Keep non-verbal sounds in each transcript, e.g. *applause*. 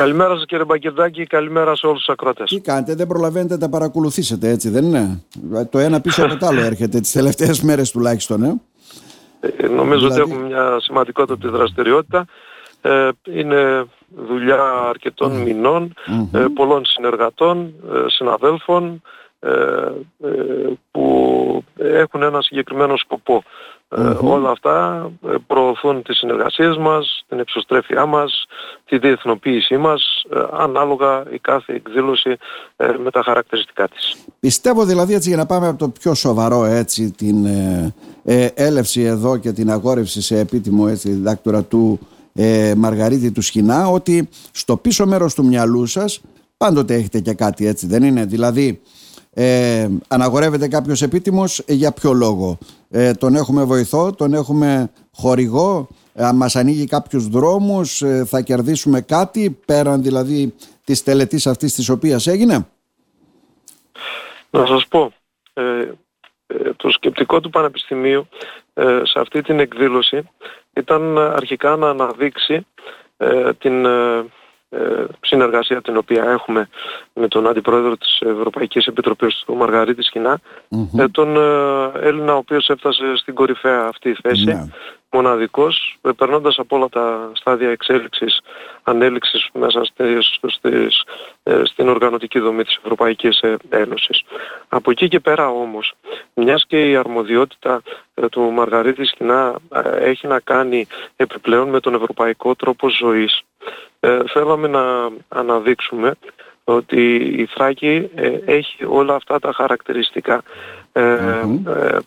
Καλημέρα σας κύριε Μπαγκερδάκη, καλημέρα σε όλους τους ακρότες. Τι κάνετε, δεν προλαβαίνετε να τα παρακολουθήσετε έτσι δεν είναι; Το ένα πίσω από το άλλο *laughs* έρχεται τις τελευταίες μέρες τουλάχιστον. Ε; Ε, νομίζω δηλαδή... ότι έχουμε μια σημαντικότατη δραστηριότητα. Ε, είναι δουλειά αρκετών μηνών, ε, πολλών συνεργατών, ε, συναδέλφων που έχουν ένα συγκεκριμένο σκοπό. Όλα αυτά προωθούν τις συνεργασίες μας, την εξωστρέφειά μας, τη διεθνοποίησή μας, ανάλογα η κάθε εκδήλωση με τα χαρακτηριστικά της. Πιστεύω δηλαδή έτσι για να πάμε από το πιο σοβαρό έτσι την έλευση εδώ και την αγόρευση σε επίτιμο έτσι διδάκτορα του ε, Μαργαρίτη του Σχοινά ότι στο πίσω μέρος του μυαλού σας πάντοτε έχετε και κάτι έτσι δεν είναι; Δηλαδή ε, αναγορεύεται κάποιος επίτιμος ε, για ποιο λόγο; Ε, τον έχουμε βοηθό, τον έχουμε χορηγό ε, μας ανοίγει κάποιους δρόμους ε, θα κερδίσουμε κάτι πέραν δηλαδή της τελετής αυτής της οποίας έγινε; Να σας πω το σκεπτικό του Πανεπιστημίου σε αυτή την εκδήλωση ήταν αρχικά να αναδείξει ε, την ε, ε, συνεργασία την οποία έχουμε με τον Αντιπρόεδρο της Ευρωπαϊκής Επιτροπής του Μαργαρίτη τον Έλληνα ο οποίος έφτασε στην κορυφαία αυτή θέση ναι μοναδικός, ε, περνώντας από όλα τα στάδια εξέλιξης, ανέλυξης μέσα στις, στις, ε, στην οργανωτική δομή της Ευρωπαϊκής ε, Ένωσης. Από εκεί και πέρα όμως, μιας και η αρμοδιότητα του Μαργαρίτη Σκηνά έχει να κάνει επιπλέον με τον ευρωπαϊκό τρόπο ζωής, θέλαμε να αναδείξουμε ότι η Θράκη έχει όλα αυτά τα χαρακτηριστικά.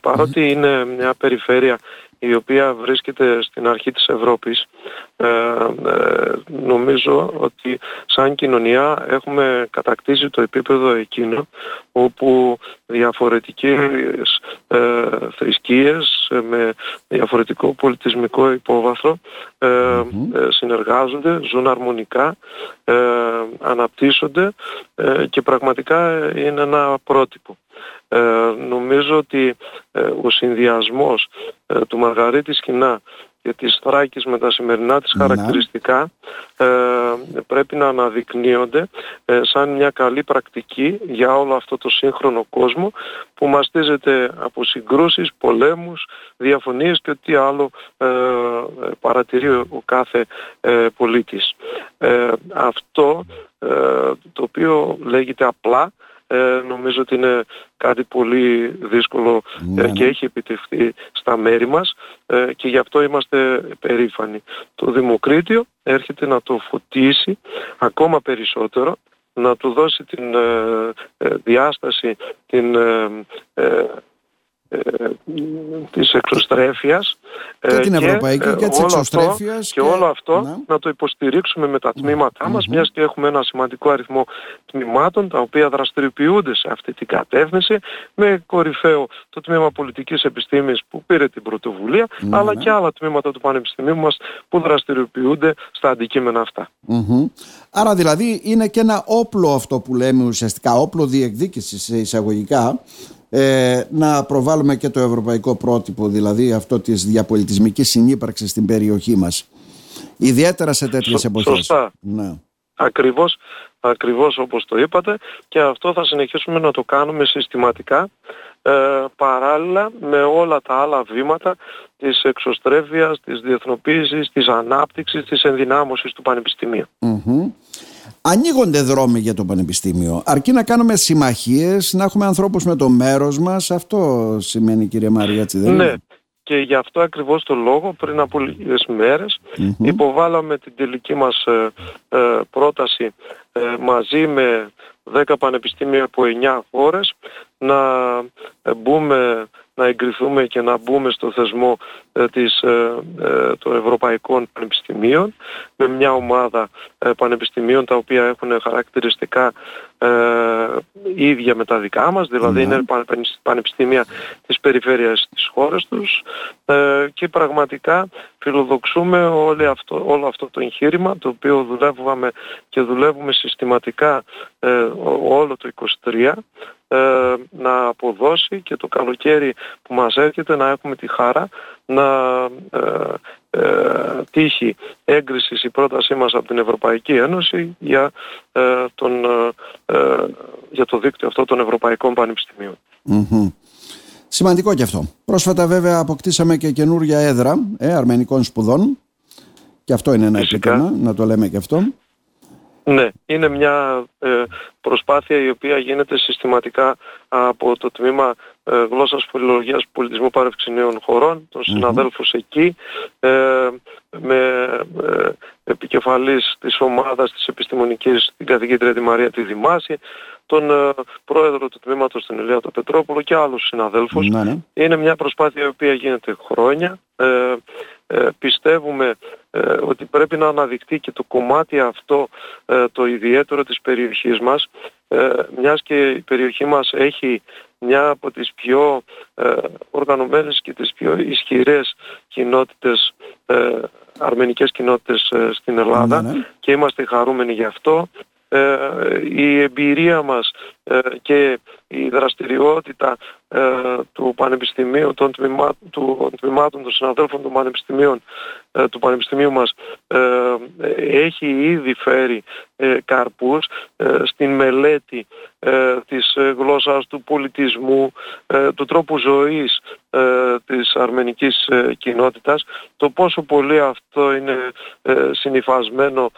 παρότι είναι μια περιφέρεια η οποία βρίσκεται στην αρχή της Ευρώπης ε, ε, νομίζω ότι σαν κοινωνία έχουμε κατακτήσει το επίπεδο εκείνο όπου διαφορετικές ε, θρησκείες με διαφορετικό πολιτισμικό υπόβαθρο συνεργάζονται, ζουν αρμονικά, αναπτύσσονται και πραγματικά είναι ένα πρότυπο. Ε, νομίζω ότι ε, ο συνδυασμός ε, του Μαργαρίτη Σκηνά και της Θράκης με τα σημερινά της ναι. χαρακτηριστικά πρέπει να αναδεικνύονται σαν μια καλή πρακτική για όλο αυτό το σύγχρονο κόσμο που μαστίζεται από συγκρούσεις, πολέμους, διαφωνίες και ό,τι άλλο παρατηρεί ο κάθε πολίτης. αυτό το οποίο λέγεται απλά ε, νομίζω ότι είναι κάτι πολύ δύσκολο ε, ναι, και ναι. έχει επιτευχθεί στα μέρη μας ε, και γι' αυτό είμαστε περήφανοι. Το Δημοκρίτιο έρχεται να το φωτίσει ακόμα περισσότερο να του δώσει την διάσταση, την ε, της εξωστρέφειας και την ε, ευρωπαϊκή και, και της εξωστρέφειας και, όλο αυτό ναι. να το υποστηρίξουμε με τα τμήματά μας μιας και έχουμε ένα σημαντικό αριθμό τμήματων τα οποία δραστηριοποιούνται σε αυτή την κατεύθυνση με κορυφαίο το τμήμα πολιτικής επιστήμης που πήρε την πρωτοβουλία ναι, αλλά ναι. και άλλα τμήματα του Πανεπιστημίου μας που δραστηριοποιούνται στα αντικείμενα αυτά. Άρα δηλαδή είναι και ένα όπλο αυτό που λέμε ουσιαστικά όπλο διεκδίκησης εισαγωγικά ε, να προβάλλουμε και το ευρωπαϊκό πρότυπο, δηλαδή αυτό της διαπολιτισμικής συνύπαρξης στην περιοχή μας. Ιδιαίτερα σε τέτοιες Σω, εποχές. Σωστά. Ναι. Ακριβώς, ακριβώς όπως το είπατε και αυτό θα συνεχίσουμε να το κάνουμε συστηματικά ε, παράλληλα με όλα τα άλλα βήματα της εξωστρέφειας, της διεθνοποίησης, της ανάπτυξης, της ενδυνάμωσης του πανεπιστημιου ανοίγονται δρόμοι για το Πανεπιστήμιο. Αρκεί να κάνουμε συμμαχίες, να έχουμε ανθρώπους με το μέρος μας. Αυτό σημαίνει κύριε Μαρία, έτσι δεν ναι. Και γι' αυτό ακριβώς το λόγο πριν από λίγες υποβάλαμε την τελική μας ε, ε, πρόταση ε, μαζί με 10 πανεπιστήμια από 9 χώρες να μπούμε να εγκριθούμε και να μπούμε στο θεσμό ε, της, ε, ε, των Ευρωπαϊκών Πανεπιστημίων με μια ομάδα πανεπιστημίων τα οποία έχουν χαρακτηριστικά ίδια με τα δικά μας, δηλαδή ναι. είναι πανεπιστήμια της περιφέρειας της χώρας τους και πραγματικά φιλοδοξούμε όλο αυτό, όλο αυτό το εγχείρημα το οποίο δουλεύουμε και δουλεύουμε συστηματικά όλο το 23 να αποδώσει και το καλοκαίρι που μας έρχεται να έχουμε τη χαρά να τύχει έγκρισης η πρότασή μας από την Ευρωπαϊκή Ένωση για, τον, για το δίκτυο αυτό των Ευρωπαϊκών Σημαντικό και αυτό. Πρόσφατα βέβαια αποκτήσαμε και καινούργια έδρα ε, αρμενικών σπουδών και αυτό είναι ένα επίτευγμα, να το λέμε και αυτό. Ναι, είναι μια ε, προσπάθεια η οποία γίνεται συστηματικά από το τμήμα ε, γλώσσας, φιλολογίας, πολιτισμού παρευξηνίων χωρών, των συναδέλφους εκεί, ε, με ε, επικεφαλής της ομάδας της επιστημονικής, την καθηγήτρια τη Μαρία τη Δημάση, τον ε, πρόεδρο του τμήματος τον Ηλία Πετρόπουλο και άλλους συναδέλφους. Ναι, ναι. Είναι μια προσπάθεια η οποία γίνεται χρόνια. Ε, ε, πιστεύουμε ότι πρέπει να αναδειχθεί και το κομμάτι αυτό το ιδιαίτερο της περιοχής μας μιας και η περιοχή μας έχει μια από τις πιο οργανωμένες και τις πιο ισχυρές κοινότητες αρμενικές κοινότητες στην Ελλάδα ναι, και είμαστε χαρούμενοι γι' αυτό. Ε, η εμπειρία μας ε, και η δραστηριότητα ε, του Πανεπιστημίου, των, τμήμα, του, τμήματων των συναδέλφων των Πανεπιστημίων του Πανεπιστημίου μας έχει ήδη φέρει καρπούς στην μελέτη της γλώσσας του πολιτισμού, του τρόπου ζωής της αρμενικής κοινότητας, το πόσο πολύ αυτό είναι συνειφασμένο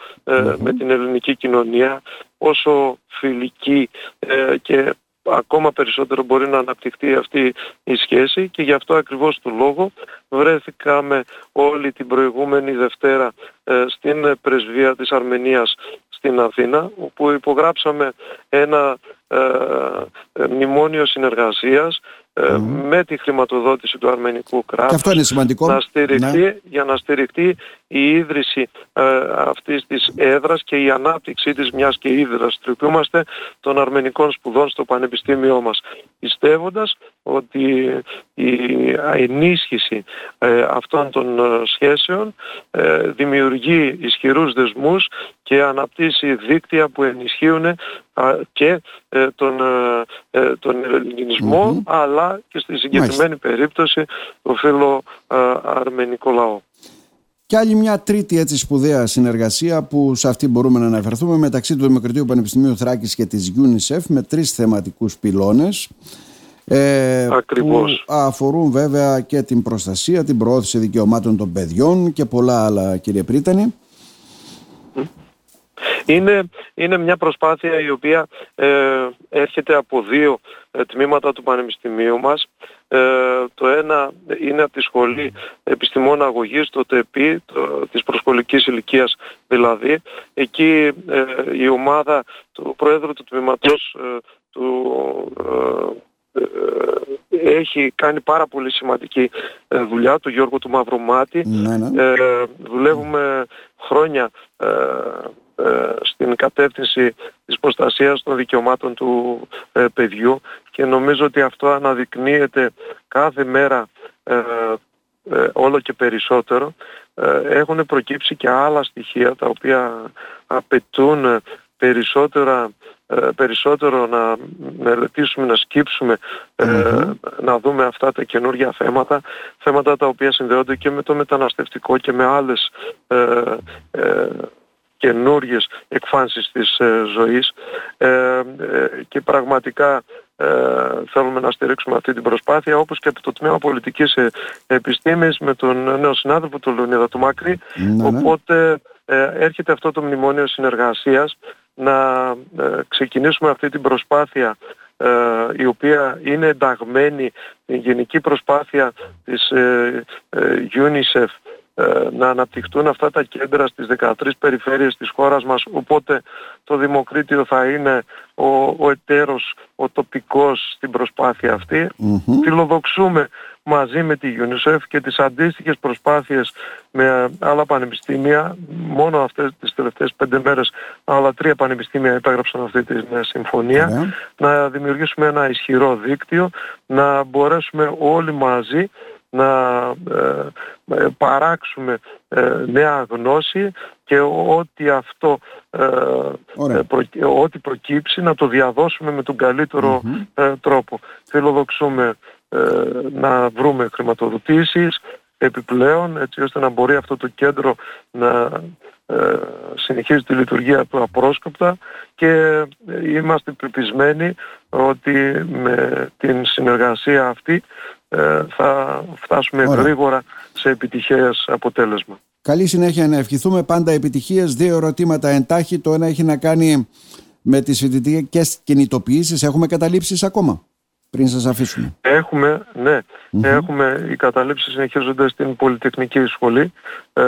με την ελληνική κοινωνία, όσο φιλική ε, και ακόμα περισσότερο μπορεί να αναπτυχθεί αυτή η σχέση και γι' αυτό ακριβώς το λόγο βρέθηκαμε όλη την προηγούμενη Δευτέρα ε, στην πρεσβεία της Αρμενίας στην Αθήνα όπου υπογράψαμε ένα ε, μνημόνιο συνεργασίας ε, με τη χρηματοδότηση του αρμενικού κράτους αυτό είναι σημαντικό. Να στηριχτεί, ναι. για να στηριχτεί η ίδρυση ε, αυτής της έδρας και η ανάπτυξή της μιας και ίδρας τρυπούμαστε των αρμενικών σπουδών στο πανεπιστήμιό μας. Πιστεύοντας ότι η ενίσχυση ε, αυτών των ε, σχέσεων δημιουργεί ισχυρούς δεσμούς και αναπτύσσει δίκτυα που ενισχύουν και τον, τον ελληνισμο αλλά και στη συγκεκριμένη περίπτωση το φίλο αρμενικό λαό. Και άλλη μια τρίτη έτσι σπουδαία συνεργασία που σε αυτή μπορούμε να αναφερθούμε μεταξύ του Δημοκρατίου Πανεπιστημίου Θράκης και της UNICEF με τρεις θεματικούς πυλώνες ε, που αφορούν βέβαια και την προστασία, την προώθηση δικαιωμάτων των παιδιών και πολλά άλλα κύριε Πρίτανη. Είναι, είναι μια προσπάθεια η οποία ε, έρχεται από δύο ε, τμήματα του Πανεπιστημίου μας. Ε, το ένα είναι από τη Σχολή Επιστημών Αγωγής, το ΤΕΠΗ, το, της προσχολικής ηλικίας δηλαδή. Εκεί η ομάδα του Προέδρου του Τμήματος του έχει κάνει πάρα πολύ σημαντική δουλειά του Γιώργου του Μαυρομάτη. Ναι, ναι. δουλεύουμε χρόνια ε, στην κατεύθυνση της προστασίας των δικαιωμάτων του ε, παιδιού και νομίζω ότι αυτό αναδεικνύεται κάθε μέρα ε, όλο και περισσότερο. Έχουν προκύψει και άλλα στοιχεία τα οποία απαιτούν περισσότερα περισσότερο να μελετήσουμε, να σκυψουμε να δούμε αυτά τα καινούργια θέματα, θέματα τα οποία συνδέονται και με το μεταναστευτικό και με άλλες καινούργιες εκφάνσεις της ε, ζωής ε, ε, και πραγματικά θέλουμε να στηρίξουμε αυτή την προσπάθεια όπως και από το Τμήμα Πολιτικής Επιστήμης με τον νέο συνάδελφο του Λεωνίδα του Μακρύ ναι, ναι. οπότε έρχεται αυτό το μνημόνιο συνεργασίας να ξεκινήσουμε αυτή την προσπάθεια η οποία είναι ενταγμένη η γενική προσπάθεια της UNICEF ε, να αναπτυχθούν αυτά τα κέντρα στις 13 περιφέρειες της χώρας μας οπότε το Δημοκρίτιο θα είναι ο, ο εταίρος, ο τοπικός στην προσπάθεια αυτή. Φιλοδοξούμε μαζί με τη UNICEF και τις αντίστοιχες προσπάθειες με άλλα πανεπιστήμια. Μόνο αυτές τις τελευταίες πέντε μέρες άλλα τρία πανεπιστήμια υπέγραψαν αυτή τη συμφωνία. Να δημιουργήσουμε ένα ισχυρό δίκτυο, να μπορέσουμε όλοι μαζί να ε, ε, παράξουμε ε, νέα γνώση και ό,τι αυτό ό,τι προκύψει να το διαδώσουμε με τον καλύτερο τρόπο. Φιλοδοξούμε να βρούμε χρηματοδοτήσεις επιπλέον έτσι ώστε να μπορεί αυτό το κέντρο να συνεχίζει τη λειτουργία του απρόσκοπτα και είμαστε πεπισμένοι ότι με την συνεργασία αυτή ε, θα φτάσουμε γρήγορα σε επιτυχές αποτέλεσμα. Καλή συνέχεια να ευχηθούμε πάντα επιτυχίες. Δύο ερωτήματα εντάχει. Το ένα έχει να κάνει με τις φοιτητικές κινητοποιήσεις. Έχουμε καταλήψεις ακόμα; Πριν σας αφήσουμε. Έχουμε, ναι. Έχουμε, οι καταλήψεις συνεχίζονται στην Πολυτεχνική Σχολή ε,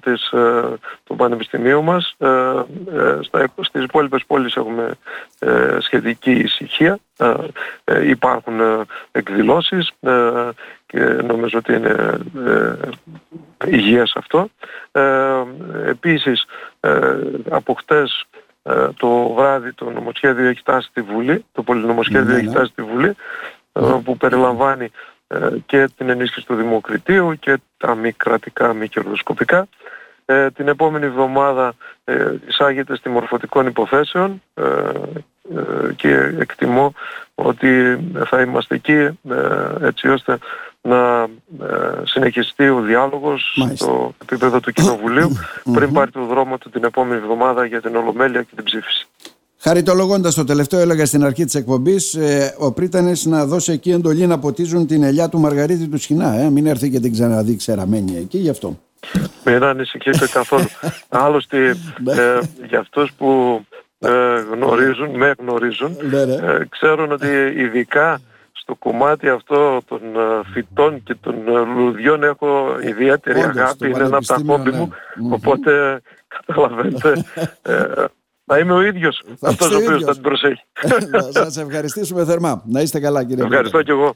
της, ε, του Πανεπιστημίου μας. Ε, ε, στα, στις υπόλοιπες πόλεις έχουμε ε, σχετική ησυχία. Ε, υπάρχουν εκδηλώσεις και νομίζω ότι είναι υγιές αυτό. Επίσης, από χτες ε, το βράδυ το νομοσχέδιο έχει φτάσει στη Βουλή, το πολυνομοσχέδιο ναι, έχει ναι. φτάσει στη Βουλή, ε, που περιλαμβάνει ε, και την ενίσχυση του Δημοκρατίου και τα μη κρατικά, μη κερδοσκοπικά. την επόμενη εβδομάδα εισάγεται στη μορφωτικών υποθέσεων και εκτιμώ ότι θα είμαστε εκεί έτσι ώστε να ε, συνεχιστεί ο διάλογος στο επίπεδο του Κοινοβουλίου πριν πάρει το δρόμο του την επόμενη εβδομάδα για την Ολομέλεια και την ψήφιση. Χαριτολογώντας το τελευταίο έλεγα στην αρχή της εκπομπής ε, ο Πρίτανης να δώσει εκεί εντολή να ποτίζουν την ελιά του Μαργαρίτη του Σχοινά ε, μην έρθει και την ξαναδεί ξεραμένη εκεί γι' αυτό. Μην ανησυχείτε καθόλου. *laughs* Άλλωστε ναι. ε, για αυτούς που ε, γνωρίζουν, με γνωρίζουν, ναι, ναι. ε, ξέρουν ότι ειδικά στο κομμάτι αυτό των ε, φυτών και των ε, λουδιών έχω ιδιαίτερη αγάπη, είναι ένα από τα χόμπι μου, ναι. οπότε *laughs* καταλαβαίνετε, ε, θα είμαι ο ίδιος αυτός ο οποίος θα την προσέχει. Να σας ευχαριστήσουμε θερμά. Να είστε καλά κύριε Ευχαριστώ και εγώ.